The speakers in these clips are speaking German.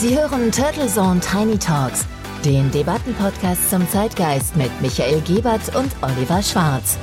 Sie hören Turtle Zone Tiny Talks, den Debattenpodcast zum Zeitgeist mit Michael Gebert und Oliver Schwarz.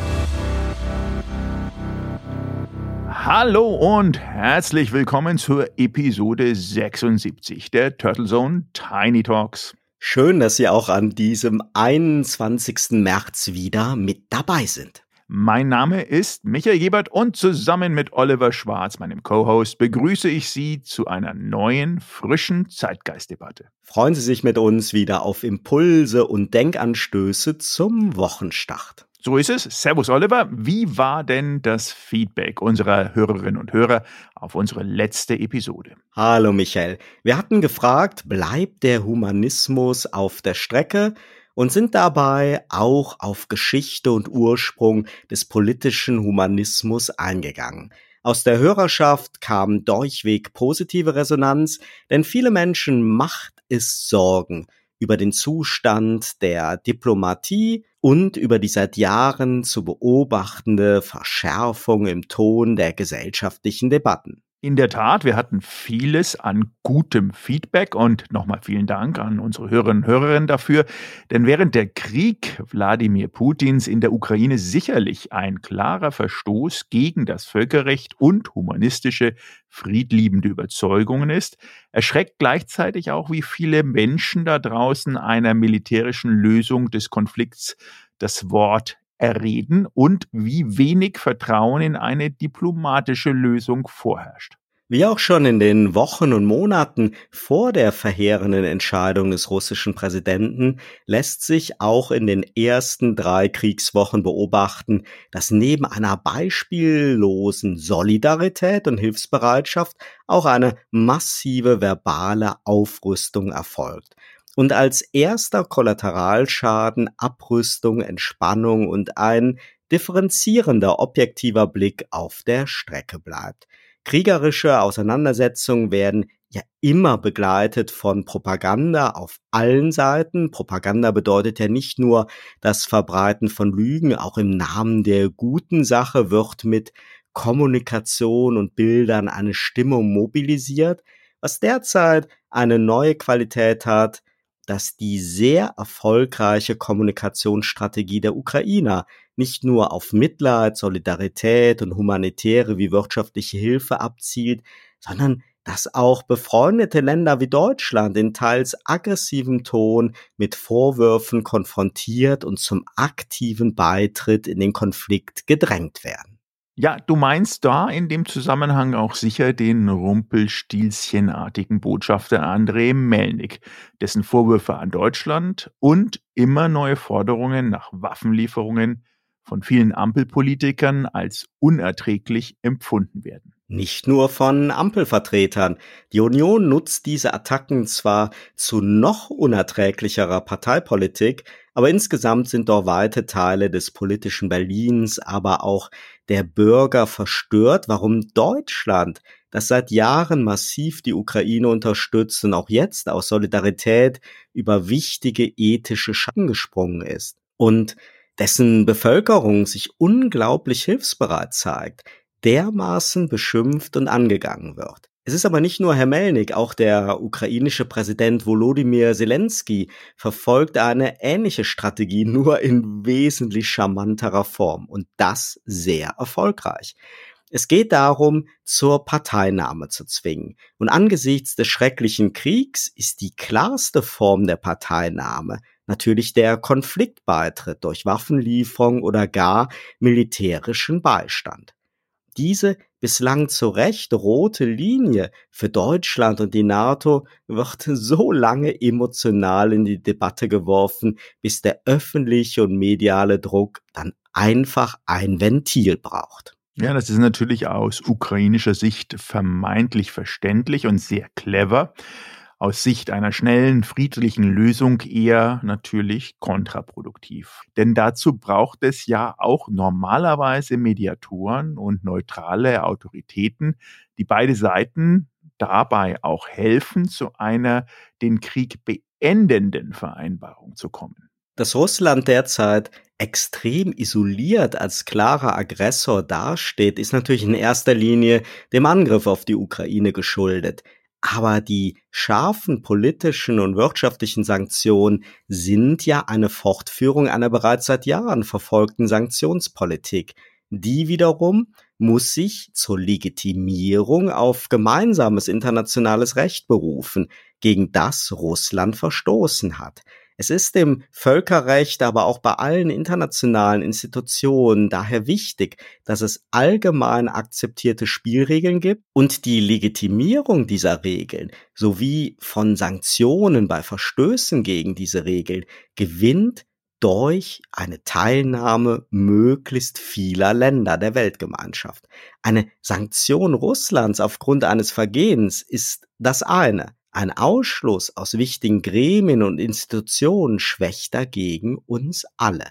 Hallo und herzlich willkommen zur Episode 76 der Turtle Zone Tiny Talks. Schön, dass Sie auch an diesem 21. März wieder mit dabei sind. Mein Name ist Michael Gebert und zusammen mit Oliver Schwarz, meinem Co-Host, begrüße ich Sie zu einer neuen, frischen Zeitgeistdebatte. Freuen Sie sich mit uns wieder auf Impulse und Denkanstöße zum Wochenstart. So ist es. Servus Oliver. Wie war denn das Feedback unserer Hörerinnen und Hörer auf unsere letzte Episode? Hallo Michael. Wir hatten gefragt, bleibt der Humanismus auf der Strecke? Und sind dabei auch auf Geschichte und Ursprung des politischen Humanismus eingegangen. Aus der Hörerschaft kam durchweg positive Resonanz, denn viele Menschen macht es Sorgen über den Zustand der Diplomatie und über die seit Jahren zu beobachtende Verschärfung im Ton der gesellschaftlichen Debatten. In der Tat, wir hatten vieles an gutem Feedback und nochmal vielen Dank an unsere Hörerinnen und Hörer dafür. Denn während der Krieg Wladimir Putins in der Ukraine sicherlich ein klarer Verstoß gegen das Völkerrecht und humanistische, friedliebende Überzeugungen ist, erschreckt gleichzeitig auch, wie viele Menschen da draußen einer militärischen Lösung des Konflikts das Wort erreden und wie wenig Vertrauen in eine diplomatische Lösung vorherrscht. Wie auch schon in den Wochen und Monaten vor der verheerenden Entscheidung des russischen Präsidenten lässt sich auch in den ersten drei Kriegswochen beobachten, dass neben einer beispiellosen Solidarität und Hilfsbereitschaft auch eine massive verbale Aufrüstung erfolgt und als erster Kollateralschaden Abrüstung, Entspannung und ein differenzierender objektiver Blick auf der Strecke bleibt. Kriegerische Auseinandersetzungen werden ja immer begleitet von Propaganda auf allen Seiten. Propaganda bedeutet ja nicht nur das Verbreiten von Lügen, auch im Namen der guten Sache wird mit Kommunikation und Bildern eine Stimmung mobilisiert, was derzeit eine neue Qualität hat, dass die sehr erfolgreiche Kommunikationsstrategie der Ukrainer nicht nur auf Mitleid, Solidarität und humanitäre wie wirtschaftliche Hilfe abzielt, sondern dass auch befreundete Länder wie Deutschland in teils aggressivem Ton mit Vorwürfen konfrontiert und zum aktiven Beitritt in den Konflikt gedrängt werden. Ja, du meinst da in dem Zusammenhang auch sicher den rumpelstilzchenartigen Botschafter Andrei Melnik, dessen Vorwürfe an Deutschland und immer neue Forderungen nach Waffenlieferungen von vielen Ampelpolitikern als unerträglich empfunden werden. Nicht nur von Ampelvertretern. Die Union nutzt diese Attacken zwar zu noch unerträglicherer Parteipolitik, aber insgesamt sind doch weite Teile des politischen Berlins, aber auch der Bürger verstört, warum Deutschland, das seit Jahren massiv die Ukraine unterstützt und auch jetzt aus Solidarität über wichtige ethische Schatten gesprungen ist und dessen Bevölkerung sich unglaublich hilfsbereit zeigt, dermaßen beschimpft und angegangen wird. Es ist aber nicht nur Herr Melnik, auch der ukrainische Präsident Volodymyr Zelensky verfolgt eine ähnliche Strategie, nur in wesentlich charmanterer Form und das sehr erfolgreich. Es geht darum, zur Parteinahme zu zwingen. Und angesichts des schrecklichen Kriegs ist die klarste Form der Parteinahme natürlich der Konfliktbeitritt durch Waffenlieferung oder gar militärischen Beistand diese bislang zu Recht rote Linie für Deutschland und die NATO wird so lange emotional in die Debatte geworfen, bis der öffentliche und mediale Druck dann einfach ein Ventil braucht. Ja, das ist natürlich aus ukrainischer Sicht vermeintlich verständlich und sehr clever aus Sicht einer schnellen, friedlichen Lösung eher natürlich kontraproduktiv. Denn dazu braucht es ja auch normalerweise Mediatoren und neutrale Autoritäten, die beide Seiten dabei auch helfen, zu einer den Krieg beendenden Vereinbarung zu kommen. Dass Russland derzeit extrem isoliert als klarer Aggressor dasteht, ist natürlich in erster Linie dem Angriff auf die Ukraine geschuldet. Aber die scharfen politischen und wirtschaftlichen Sanktionen sind ja eine Fortführung einer bereits seit Jahren verfolgten Sanktionspolitik. Die wiederum muss sich zur Legitimierung auf gemeinsames internationales Recht berufen, gegen das Russland verstoßen hat. Es ist im Völkerrecht, aber auch bei allen internationalen Institutionen daher wichtig, dass es allgemein akzeptierte Spielregeln gibt und die Legitimierung dieser Regeln sowie von Sanktionen bei Verstößen gegen diese Regeln gewinnt durch eine Teilnahme möglichst vieler Länder der Weltgemeinschaft. Eine Sanktion Russlands aufgrund eines Vergehens ist das eine. Ein Ausschluss aus wichtigen Gremien und Institutionen schwächt dagegen uns alle.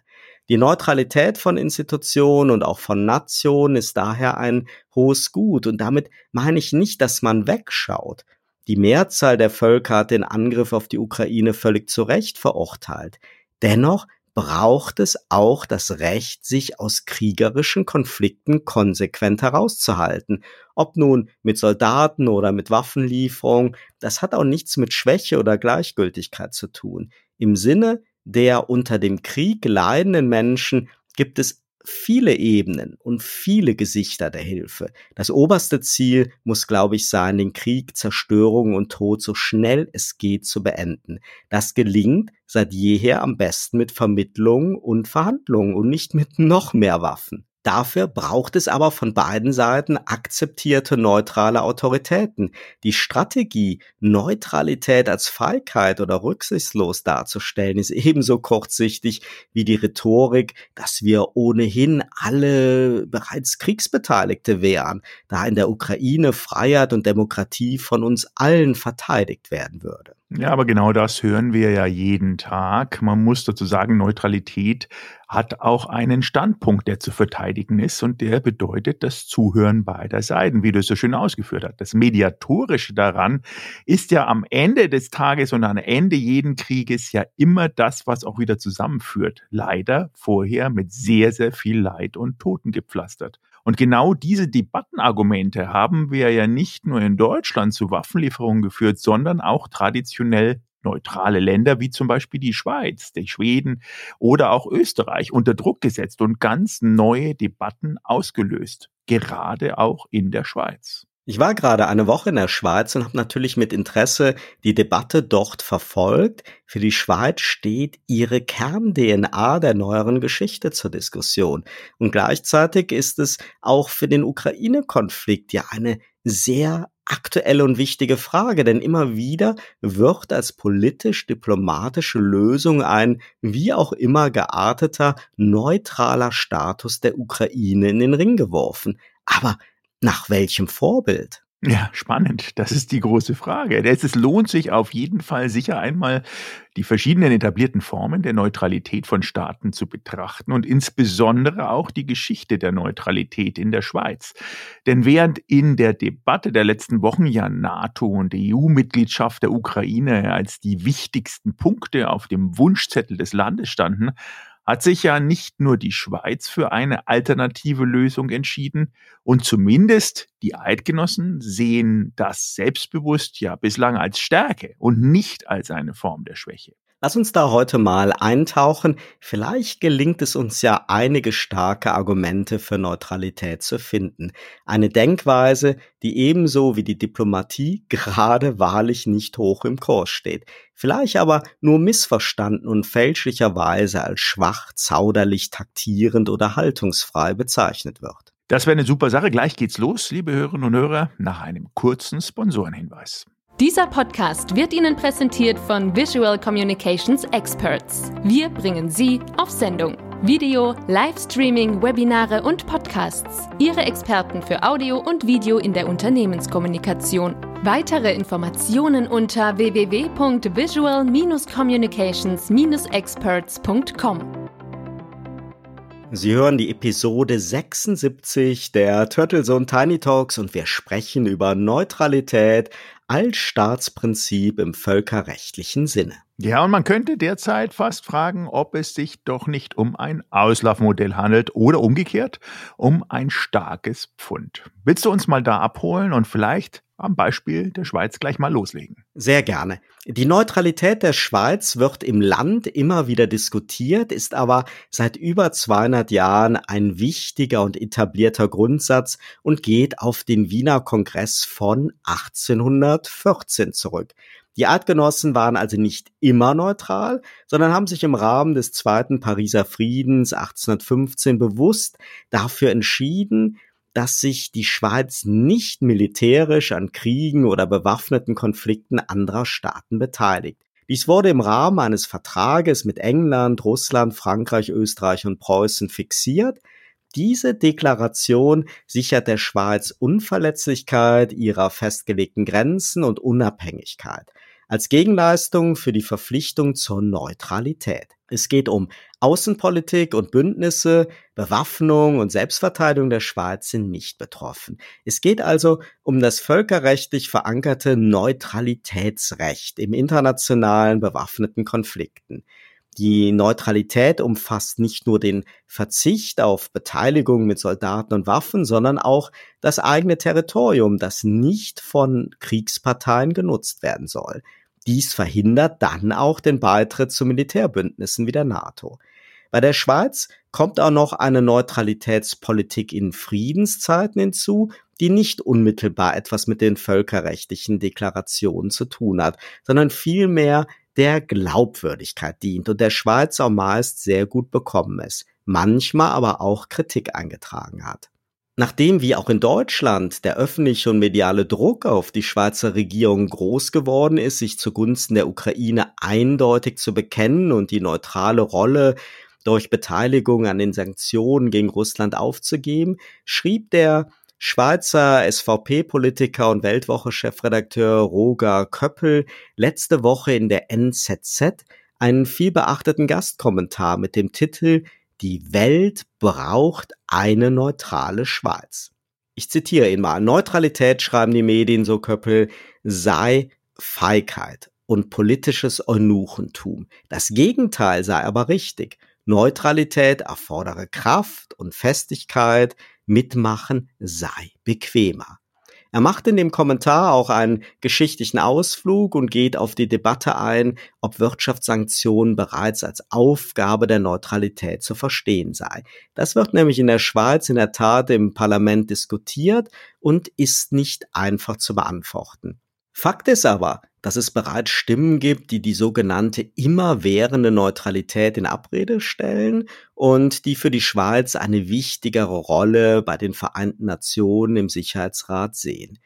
Die Neutralität von Institutionen und auch von Nationen ist daher ein hohes Gut und damit meine ich nicht, dass man wegschaut. Die Mehrzahl der Völker hat den Angriff auf die Ukraine völlig zu Recht verurteilt. Dennoch braucht es auch das Recht, sich aus kriegerischen Konflikten konsequent herauszuhalten. Ob nun mit Soldaten oder mit Waffenlieferung, das hat auch nichts mit Schwäche oder Gleichgültigkeit zu tun. Im Sinne der unter dem Krieg leidenden Menschen gibt es viele Ebenen und viele Gesichter der Hilfe. Das oberste Ziel muss, glaube ich, sein, den Krieg, Zerstörung und Tod so schnell es geht zu beenden. Das gelingt seit jeher am besten mit Vermittlung und Verhandlungen und nicht mit noch mehr Waffen. Dafür braucht es aber von beiden Seiten akzeptierte neutrale Autoritäten. Die Strategie, Neutralität als Feigheit oder rücksichtslos darzustellen, ist ebenso kurzsichtig wie die Rhetorik, dass wir ohnehin alle bereits Kriegsbeteiligte wären, da in der Ukraine Freiheit und Demokratie von uns allen verteidigt werden würde. Ja, aber genau das hören wir ja jeden Tag. Man muss dazu sagen, Neutralität hat auch einen Standpunkt, der zu verteidigen ist und der bedeutet das Zuhören beider Seiten, wie du es so schön ausgeführt hast. Das Mediatorische daran ist ja am Ende des Tages und am Ende jeden Krieges ja immer das, was auch wieder zusammenführt. Leider vorher mit sehr, sehr viel Leid und Toten gepflastert. Und genau diese Debattenargumente haben wir ja nicht nur in Deutschland zu Waffenlieferungen geführt, sondern auch traditionell neutrale Länder wie zum Beispiel die Schweiz, die Schweden oder auch Österreich unter Druck gesetzt und ganz neue Debatten ausgelöst, gerade auch in der Schweiz. Ich war gerade eine Woche in der Schweiz und habe natürlich mit Interesse die Debatte dort verfolgt. Für die Schweiz steht ihre Kern-DNA der neueren Geschichte zur Diskussion. Und gleichzeitig ist es auch für den Ukraine-Konflikt ja eine sehr aktuelle und wichtige Frage, denn immer wieder wird als politisch-diplomatische Lösung ein wie auch immer gearteter neutraler Status der Ukraine in den Ring geworfen. Aber nach welchem Vorbild? Ja, spannend. Das ist die große Frage. Es lohnt sich auf jeden Fall sicher einmal die verschiedenen etablierten Formen der Neutralität von Staaten zu betrachten und insbesondere auch die Geschichte der Neutralität in der Schweiz. Denn während in der Debatte der letzten Wochen ja NATO und EU-Mitgliedschaft der Ukraine als die wichtigsten Punkte auf dem Wunschzettel des Landes standen, hat sich ja nicht nur die Schweiz für eine alternative Lösung entschieden und zumindest die Eidgenossen sehen das selbstbewusst ja bislang als Stärke und nicht als eine Form der Schwäche. Lass uns da heute mal eintauchen. Vielleicht gelingt es uns ja, einige starke Argumente für Neutralität zu finden. Eine Denkweise, die ebenso wie die Diplomatie gerade wahrlich nicht hoch im Kurs steht. Vielleicht aber nur missverstanden und fälschlicherweise als schwach, zauderlich, taktierend oder haltungsfrei bezeichnet wird. Das wäre eine super Sache. Gleich geht's los, liebe Hörerinnen und Hörer, nach einem kurzen Sponsorenhinweis. Dieser Podcast wird Ihnen präsentiert von Visual Communications Experts. Wir bringen Sie auf Sendung. Video, Livestreaming, Webinare und Podcasts. Ihre Experten für Audio und Video in der Unternehmenskommunikation. Weitere Informationen unter www.visual-communications-experts.com. Sie hören die Episode 76 der Turtleson Tiny Talks und wir sprechen über Neutralität als Staatsprinzip im völkerrechtlichen Sinne. Ja, und man könnte derzeit fast fragen, ob es sich doch nicht um ein Auslaufmodell handelt oder umgekehrt um ein starkes Pfund. Willst du uns mal da abholen und vielleicht am Beispiel der Schweiz gleich mal loslegen. Sehr gerne. Die Neutralität der Schweiz wird im Land immer wieder diskutiert, ist aber seit über 200 Jahren ein wichtiger und etablierter Grundsatz und geht auf den Wiener Kongress von 1814 zurück. Die Eidgenossen waren also nicht immer neutral, sondern haben sich im Rahmen des Zweiten Pariser Friedens 1815 bewusst dafür entschieden, dass sich die Schweiz nicht militärisch an Kriegen oder bewaffneten Konflikten anderer Staaten beteiligt. Dies wurde im Rahmen eines Vertrages mit England, Russland, Frankreich, Österreich und Preußen fixiert. Diese Deklaration sichert der Schweiz Unverletzlichkeit ihrer festgelegten Grenzen und Unabhängigkeit als Gegenleistung für die Verpflichtung zur Neutralität. Es geht um Außenpolitik und Bündnisse, Bewaffnung und Selbstverteidigung der Schweiz sind nicht betroffen. Es geht also um das völkerrechtlich verankerte Neutralitätsrecht im internationalen bewaffneten Konflikten. Die Neutralität umfasst nicht nur den Verzicht auf Beteiligung mit Soldaten und Waffen, sondern auch das eigene Territorium, das nicht von Kriegsparteien genutzt werden soll. Dies verhindert dann auch den Beitritt zu Militärbündnissen wie der NATO. Bei der Schweiz kommt auch noch eine Neutralitätspolitik in Friedenszeiten hinzu, die nicht unmittelbar etwas mit den völkerrechtlichen Deklarationen zu tun hat, sondern vielmehr der Glaubwürdigkeit dient und der Schweiz auch meist sehr gut bekommen ist, manchmal aber auch Kritik eingetragen hat. Nachdem wie auch in Deutschland der öffentliche und mediale Druck auf die Schweizer Regierung groß geworden ist, sich zugunsten der Ukraine eindeutig zu bekennen und die neutrale Rolle durch Beteiligung an den Sanktionen gegen Russland aufzugeben, schrieb der Schweizer SVP-Politiker und Weltwoche-Chefredakteur Roger Köppel letzte Woche in der NZZ einen vielbeachteten Gastkommentar mit dem Titel die Welt braucht eine neutrale Schweiz. Ich zitiere ihn mal. Neutralität, schreiben die Medien, so Köppel, sei Feigheit und politisches Eunuchentum. Das Gegenteil sei aber richtig. Neutralität erfordere Kraft und Festigkeit, mitmachen sei bequemer. Er macht in dem Kommentar auch einen geschichtlichen Ausflug und geht auf die Debatte ein, ob Wirtschaftssanktionen bereits als Aufgabe der Neutralität zu verstehen sei. Das wird nämlich in der Schweiz in der Tat im Parlament diskutiert und ist nicht einfach zu beantworten. Fakt ist aber, dass es bereits Stimmen gibt, die die sogenannte immerwährende Neutralität in Abrede stellen und die für die Schweiz eine wichtigere Rolle bei den Vereinten Nationen im Sicherheitsrat sehen.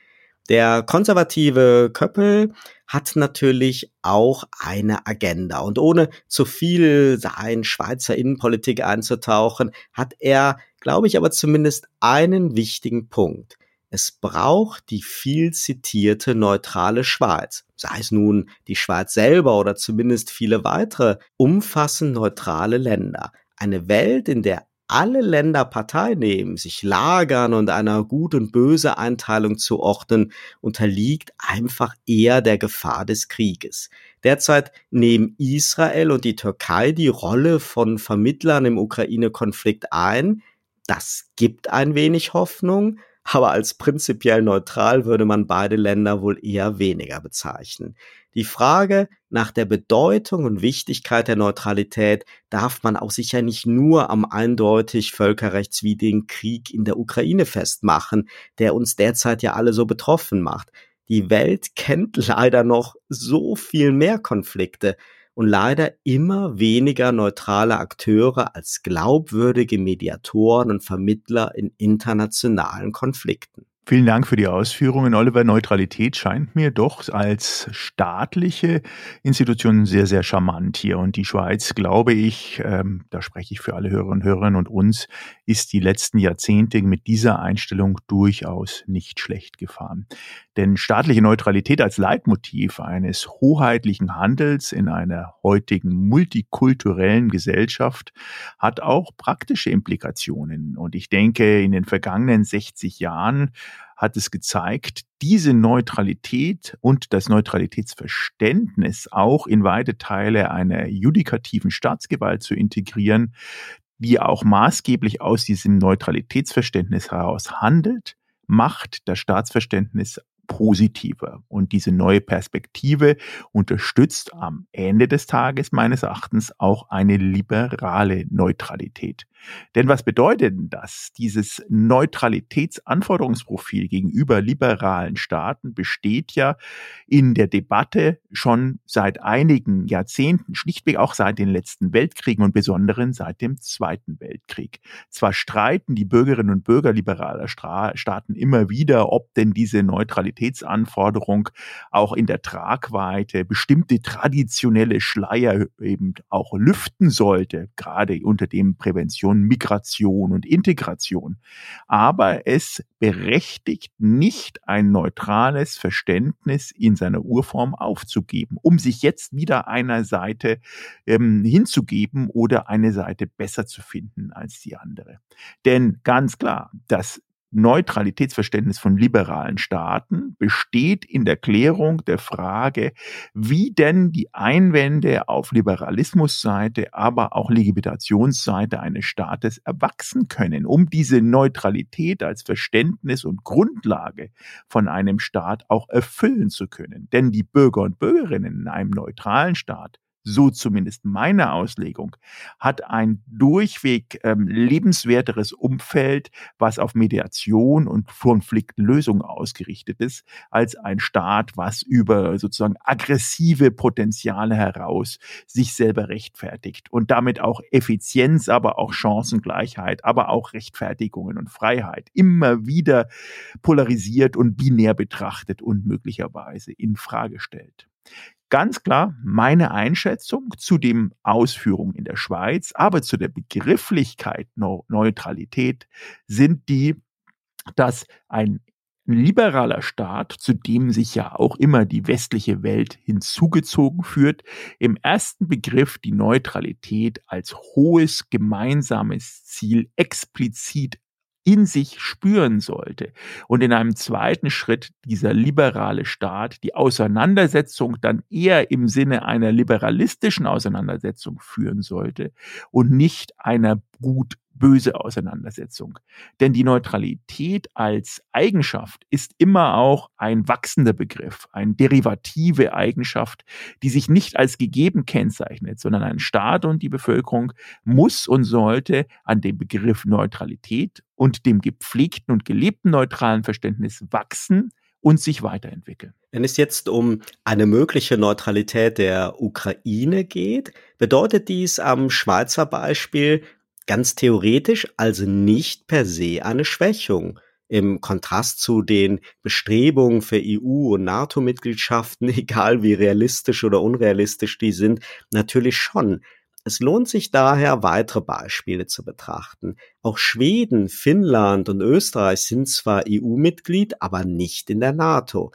Der konservative Köppel hat natürlich auch eine Agenda. Und ohne zu viel sein Schweizer Innenpolitik einzutauchen, hat er, glaube ich, aber zumindest einen wichtigen Punkt. Es braucht die viel zitierte neutrale Schweiz, sei es nun die Schweiz selber oder zumindest viele weitere umfassend neutrale Länder. Eine Welt, in der alle Länder Partei nehmen, sich lagern und einer gut und böse Einteilung zu ordnen, unterliegt einfach eher der Gefahr des Krieges. Derzeit nehmen Israel und die Türkei die Rolle von Vermittlern im Ukraine-Konflikt ein. Das gibt ein wenig Hoffnung, aber als prinzipiell neutral würde man beide Länder wohl eher weniger bezeichnen. Die Frage nach der Bedeutung und Wichtigkeit der Neutralität darf man auch sicher nicht nur am eindeutig völkerrechtswidrigen Krieg in der Ukraine festmachen, der uns derzeit ja alle so betroffen macht. Die Welt kennt leider noch so viel mehr Konflikte und leider immer weniger neutrale Akteure als glaubwürdige Mediatoren und Vermittler in internationalen Konflikten. Vielen Dank für die Ausführungen, Oliver. Neutralität scheint mir doch als staatliche Institution sehr, sehr charmant hier. Und die Schweiz, glaube ich, ähm, da spreche ich für alle Hörerinnen und Hörer und uns, ist die letzten Jahrzehnte mit dieser Einstellung durchaus nicht schlecht gefahren. Denn staatliche Neutralität als Leitmotiv eines hoheitlichen Handels in einer heutigen multikulturellen Gesellschaft hat auch praktische Implikationen. Und ich denke, in den vergangenen 60 Jahren hat es gezeigt, diese Neutralität und das Neutralitätsverständnis auch in weite Teile einer judikativen Staatsgewalt zu integrieren, die auch maßgeblich aus diesem Neutralitätsverständnis heraus handelt, macht das Staatsverständnis positiver. Und diese neue Perspektive unterstützt am Ende des Tages meines Erachtens auch eine liberale Neutralität. Denn was bedeutet denn das? Dieses Neutralitätsanforderungsprofil gegenüber liberalen Staaten besteht ja in der Debatte schon seit einigen Jahrzehnten, schlichtweg auch seit den letzten Weltkriegen und besonderen seit dem Zweiten Weltkrieg. Zwar streiten die Bürgerinnen und Bürger liberaler Staaten immer wieder, ob denn diese Neutralitätsanforderung auch in der Tragweite bestimmte traditionelle Schleier eben auch lüften sollte, gerade unter dem Prävention, Migration und Integration. Aber es berechtigt nicht ein neutrales Verständnis in seiner Urform aufzugeben, um sich jetzt wieder einer Seite ähm, hinzugeben oder eine Seite besser zu finden als die andere. Denn ganz klar, das Neutralitätsverständnis von liberalen Staaten besteht in der Klärung der Frage, wie denn die Einwände auf Liberalismusseite, aber auch Legitimationsseite eines Staates erwachsen können, um diese Neutralität als Verständnis und Grundlage von einem Staat auch erfüllen zu können. Denn die Bürger und Bürgerinnen in einem neutralen Staat so zumindest meine Auslegung, hat ein durchweg ähm, lebenswerteres Umfeld, was auf Mediation und Konfliktlösung ausgerichtet ist, als ein Staat, was über sozusagen aggressive Potenziale heraus sich selber rechtfertigt und damit auch Effizienz, aber auch Chancengleichheit, aber auch Rechtfertigungen und Freiheit immer wieder polarisiert und binär betrachtet und möglicherweise in Frage stellt ganz klar meine Einschätzung zu den Ausführungen in der Schweiz, aber zu der Begrifflichkeit Neutralität sind die, dass ein liberaler Staat, zu dem sich ja auch immer die westliche Welt hinzugezogen führt, im ersten Begriff die Neutralität als hohes gemeinsames Ziel explizit in sich spüren sollte. Und in einem zweiten Schritt dieser liberale Staat die Auseinandersetzung dann eher im Sinne einer liberalistischen Auseinandersetzung führen sollte und nicht einer gut böse Auseinandersetzung. Denn die Neutralität als Eigenschaft ist immer auch ein wachsender Begriff, eine derivative Eigenschaft, die sich nicht als gegeben kennzeichnet, sondern ein Staat und die Bevölkerung muss und sollte an dem Begriff Neutralität und dem gepflegten und gelebten neutralen Verständnis wachsen und sich weiterentwickeln. Wenn es jetzt um eine mögliche Neutralität der Ukraine geht, bedeutet dies am Schweizer Beispiel ganz theoretisch also nicht per se eine Schwächung. Im Kontrast zu den Bestrebungen für EU- und NATO-Mitgliedschaften, egal wie realistisch oder unrealistisch die sind, natürlich schon. Es lohnt sich daher, weitere Beispiele zu betrachten. Auch Schweden, Finnland und Österreich sind zwar EU-Mitglied, aber nicht in der NATO.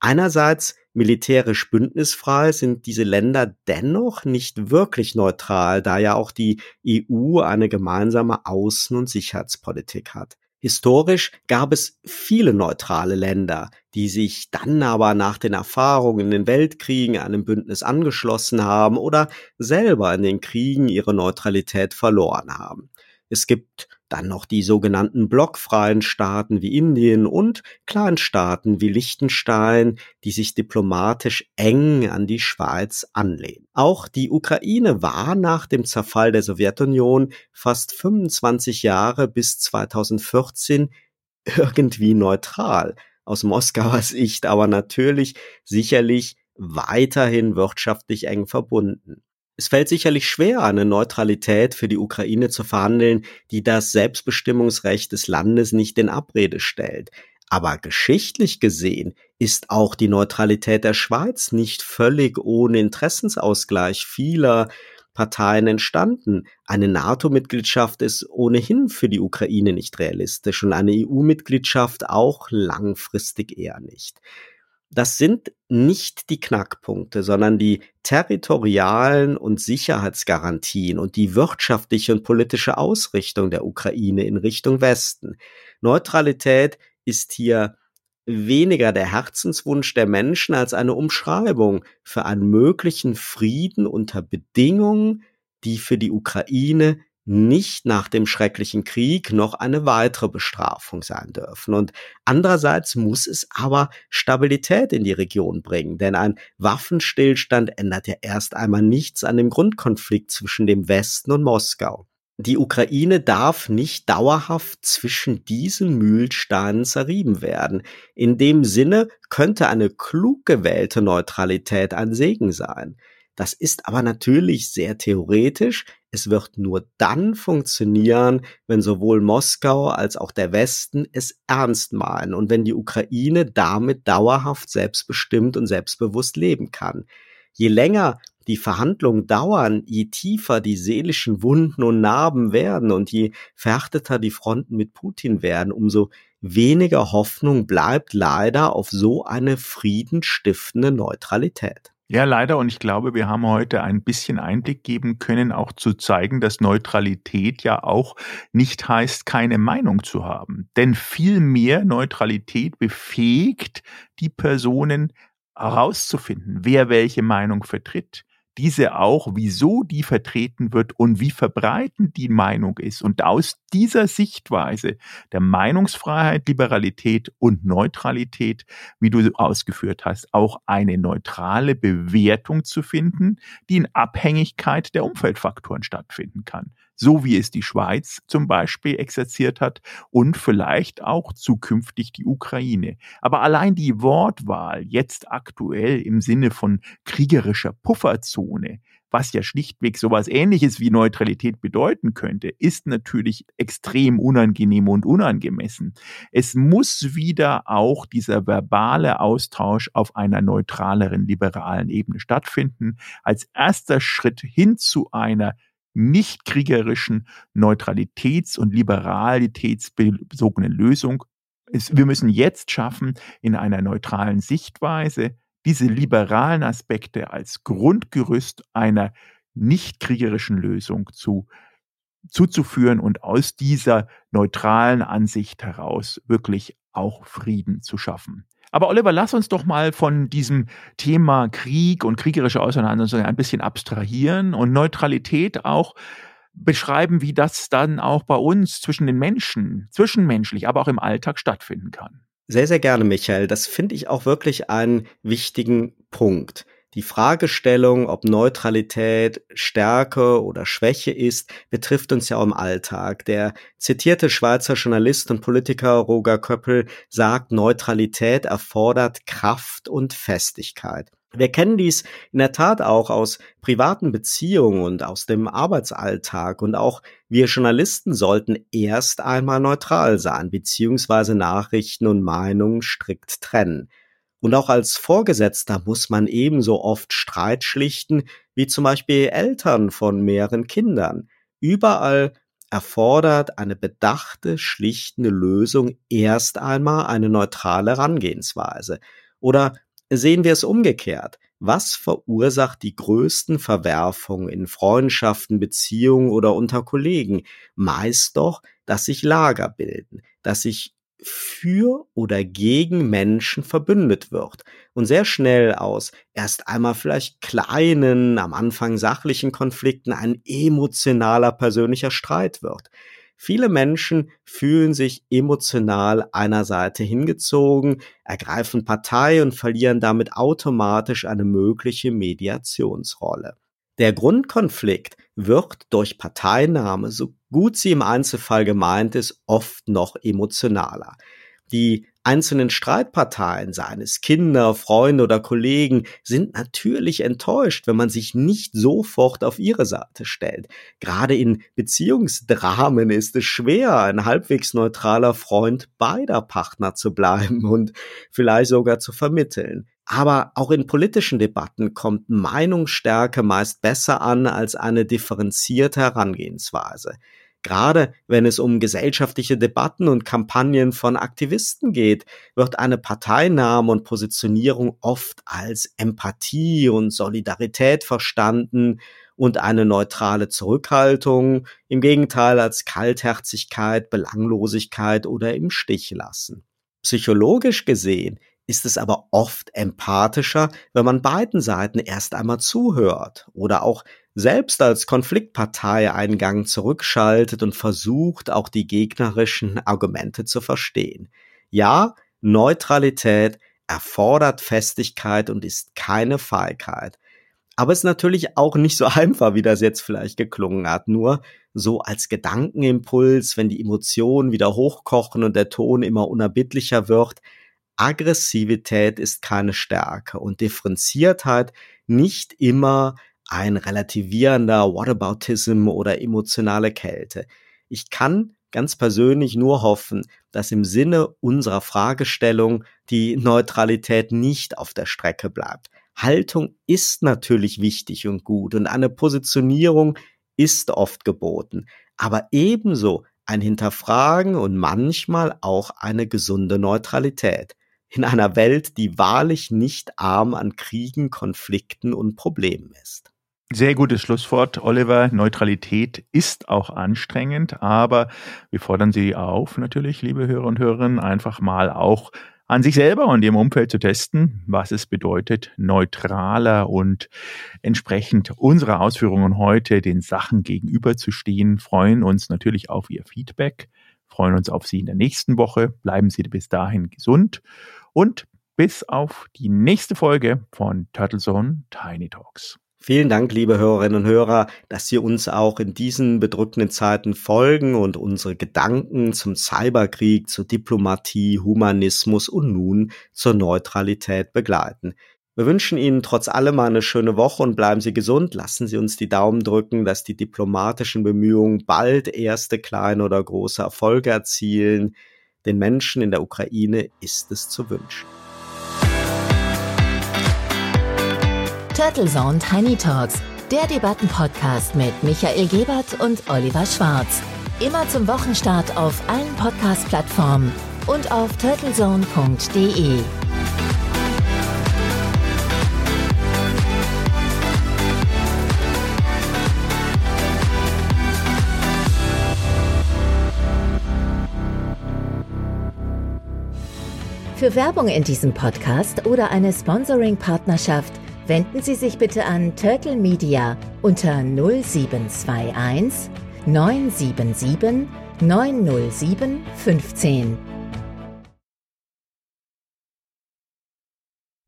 Einerseits militärisch bündnisfrei sind diese Länder dennoch nicht wirklich neutral, da ja auch die EU eine gemeinsame Außen- und Sicherheitspolitik hat. Historisch gab es viele neutrale Länder, die sich dann aber nach den Erfahrungen in den Weltkriegen einem Bündnis angeschlossen haben oder selber in den Kriegen ihre Neutralität verloren haben. Es gibt dann noch die sogenannten blockfreien Staaten wie Indien und Kleinstaaten wie Liechtenstein, die sich diplomatisch eng an die Schweiz anlehnen. Auch die Ukraine war nach dem Zerfall der Sowjetunion fast 25 Jahre bis 2014 irgendwie neutral. Aus Moskauer Sicht aber natürlich sicherlich weiterhin wirtschaftlich eng verbunden. Es fällt sicherlich schwer, eine Neutralität für die Ukraine zu verhandeln, die das Selbstbestimmungsrecht des Landes nicht in Abrede stellt. Aber geschichtlich gesehen ist auch die Neutralität der Schweiz nicht völlig ohne Interessensausgleich vieler Parteien entstanden. Eine NATO-Mitgliedschaft ist ohnehin für die Ukraine nicht realistisch und eine EU-Mitgliedschaft auch langfristig eher nicht das sind nicht die Knackpunkte, sondern die territorialen und Sicherheitsgarantien und die wirtschaftliche und politische Ausrichtung der Ukraine in Richtung Westen. Neutralität ist hier weniger der Herzenswunsch der Menschen als eine Umschreibung für einen möglichen Frieden unter Bedingungen, die für die Ukraine nicht nach dem schrecklichen Krieg noch eine weitere Bestrafung sein dürfen. Und andererseits muss es aber Stabilität in die Region bringen, denn ein Waffenstillstand ändert ja erst einmal nichts an dem Grundkonflikt zwischen dem Westen und Moskau. Die Ukraine darf nicht dauerhaft zwischen diesen Mühlsteinen zerrieben werden. In dem Sinne könnte eine klug gewählte Neutralität ein Segen sein. Das ist aber natürlich sehr theoretisch. Es wird nur dann funktionieren, wenn sowohl Moskau als auch der Westen es ernst meinen und wenn die Ukraine damit dauerhaft selbstbestimmt und selbstbewusst leben kann. Je länger die Verhandlungen dauern, je tiefer die seelischen Wunden und Narben werden und je verhärteter die Fronten mit Putin werden, umso weniger Hoffnung bleibt leider auf so eine friedenstiftende Neutralität. Ja, leider. Und ich glaube, wir haben heute ein bisschen Einblick geben können, auch zu zeigen, dass Neutralität ja auch nicht heißt, keine Meinung zu haben. Denn vielmehr Neutralität befähigt die Personen herauszufinden, wer welche Meinung vertritt diese auch, wieso die vertreten wird und wie verbreitend die Meinung ist. Und aus dieser Sichtweise der Meinungsfreiheit, Liberalität und Neutralität, wie du ausgeführt hast, auch eine neutrale Bewertung zu finden, die in Abhängigkeit der Umfeldfaktoren stattfinden kann so wie es die Schweiz zum Beispiel exerziert hat und vielleicht auch zukünftig die Ukraine. Aber allein die Wortwahl jetzt aktuell im Sinne von kriegerischer Pufferzone, was ja schlichtweg sowas ähnliches wie Neutralität bedeuten könnte, ist natürlich extrem unangenehm und unangemessen. Es muss wieder auch dieser verbale Austausch auf einer neutraleren, liberalen Ebene stattfinden, als erster Schritt hin zu einer nicht kriegerischen Neutralitäts- und Liberalitätsbezogenen Lösung. wir müssen jetzt schaffen, in einer neutralen Sichtweise diese liberalen Aspekte als Grundgerüst einer nicht kriegerischen Lösung zu, zuzuführen und aus dieser neutralen Ansicht heraus wirklich auch Frieden zu schaffen. Aber Oliver, lass uns doch mal von diesem Thema Krieg und kriegerische Auseinandersetzung ein bisschen abstrahieren und Neutralität auch beschreiben, wie das dann auch bei uns zwischen den Menschen, zwischenmenschlich, aber auch im Alltag stattfinden kann. Sehr, sehr gerne, Michael. Das finde ich auch wirklich einen wichtigen Punkt. Die Fragestellung, ob Neutralität Stärke oder Schwäche ist, betrifft uns ja auch im Alltag. Der zitierte Schweizer Journalist und Politiker Roger Köppel sagt, Neutralität erfordert Kraft und Festigkeit. Wir kennen dies in der Tat auch aus privaten Beziehungen und aus dem Arbeitsalltag und auch wir Journalisten sollten erst einmal neutral sein, beziehungsweise Nachrichten und Meinungen strikt trennen. Und auch als Vorgesetzter muss man ebenso oft Streit schlichten wie zum Beispiel Eltern von mehreren Kindern. Überall erfordert eine bedachte, schlichtende Lösung erst einmal eine neutrale Herangehensweise. Oder sehen wir es umgekehrt. Was verursacht die größten Verwerfungen in Freundschaften, Beziehungen oder unter Kollegen? Meist doch, dass sich Lager bilden, dass sich für oder gegen Menschen verbündet wird und sehr schnell aus erst einmal vielleicht kleinen, am Anfang sachlichen Konflikten ein emotionaler persönlicher Streit wird. Viele Menschen fühlen sich emotional einer Seite hingezogen, ergreifen Partei und verlieren damit automatisch eine mögliche Mediationsrolle. Der Grundkonflikt wird durch Parteinahme, so gut sie im Einzelfall gemeint ist, oft noch emotionaler. Die einzelnen Streitparteien, seien es Kinder, Freunde oder Kollegen, sind natürlich enttäuscht, wenn man sich nicht sofort auf ihre Seite stellt. Gerade in Beziehungsdramen ist es schwer, ein halbwegs neutraler Freund beider Partner zu bleiben und vielleicht sogar zu vermitteln. Aber auch in politischen Debatten kommt Meinungsstärke meist besser an als eine differenzierte Herangehensweise. Gerade wenn es um gesellschaftliche Debatten und Kampagnen von Aktivisten geht, wird eine Parteinahme und Positionierung oft als Empathie und Solidarität verstanden und eine neutrale Zurückhaltung im Gegenteil als Kaltherzigkeit, Belanglosigkeit oder im Stich lassen. Psychologisch gesehen ist es aber oft empathischer, wenn man beiden Seiten erst einmal zuhört oder auch selbst als Konfliktpartei einen Gang zurückschaltet und versucht, auch die gegnerischen Argumente zu verstehen. Ja, Neutralität erfordert Festigkeit und ist keine Feigheit. Aber es ist natürlich auch nicht so einfach, wie das jetzt vielleicht geklungen hat. Nur so als Gedankenimpuls, wenn die Emotionen wieder hochkochen und der Ton immer unerbittlicher wird, Aggressivität ist keine Stärke und Differenziertheit nicht immer ein relativierender Whataboutism oder emotionale Kälte. Ich kann ganz persönlich nur hoffen, dass im Sinne unserer Fragestellung die Neutralität nicht auf der Strecke bleibt. Haltung ist natürlich wichtig und gut und eine Positionierung ist oft geboten, aber ebenso ein Hinterfragen und manchmal auch eine gesunde Neutralität in einer Welt, die wahrlich nicht arm an Kriegen, Konflikten und Problemen ist. Sehr gutes Schlusswort, Oliver. Neutralität ist auch anstrengend, aber wir fordern Sie auf, natürlich, liebe Hörer und Hörerinnen, einfach mal auch an sich selber und ihrem Umfeld zu testen, was es bedeutet, neutraler und entsprechend unserer Ausführungen heute den Sachen gegenüberzustehen. Freuen uns natürlich auf Ihr Feedback, freuen uns auf Sie in der nächsten Woche. Bleiben Sie bis dahin gesund und bis auf die nächste Folge von Turtle Zone Tiny Talks. Vielen Dank, liebe Hörerinnen und Hörer, dass Sie uns auch in diesen bedrückenden Zeiten folgen und unsere Gedanken zum Cyberkrieg, zur Diplomatie, Humanismus und nun zur Neutralität begleiten. Wir wünschen Ihnen trotz allem eine schöne Woche und bleiben Sie gesund. Lassen Sie uns die Daumen drücken, dass die diplomatischen Bemühungen bald erste kleine oder große Erfolge erzielen. Den Menschen in der Ukraine ist es zu wünschen. Turtle Zone Tiny Talks, der Debattenpodcast mit Michael Gebert und Oliver Schwarz. Immer zum Wochenstart auf allen Podcast-Plattformen und auf turtlezone.de. Für Werbung in diesem Podcast oder eine Sponsoring-Partnerschaft wenden Sie sich bitte an Turtle Media unter 0721 977 907 15.